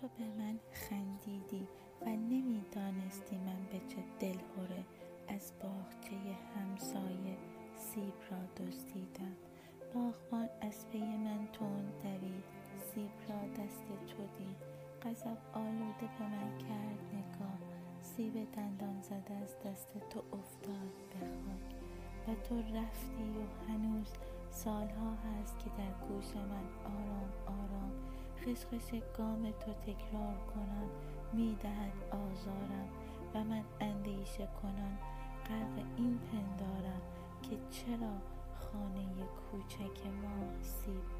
تو به من خندیدی و نمی‌دانستی من به چه دلهوره از باغچه همسایه سیب را دزدیدم. باغبان از پی من تند دوید سیب را دست تو دید. غضب آلوده به من کرد نگاه سیب دندان زده از دست تو افتاد به خاک. و تو رفتی و هنوز سالها هست که در گوش من آرام آرام خشخش گام تو تکرار کنان می‌دهد آزارم و من اندیشه کنان. غرق این پندارم که چرا خانه کوچک ما سیب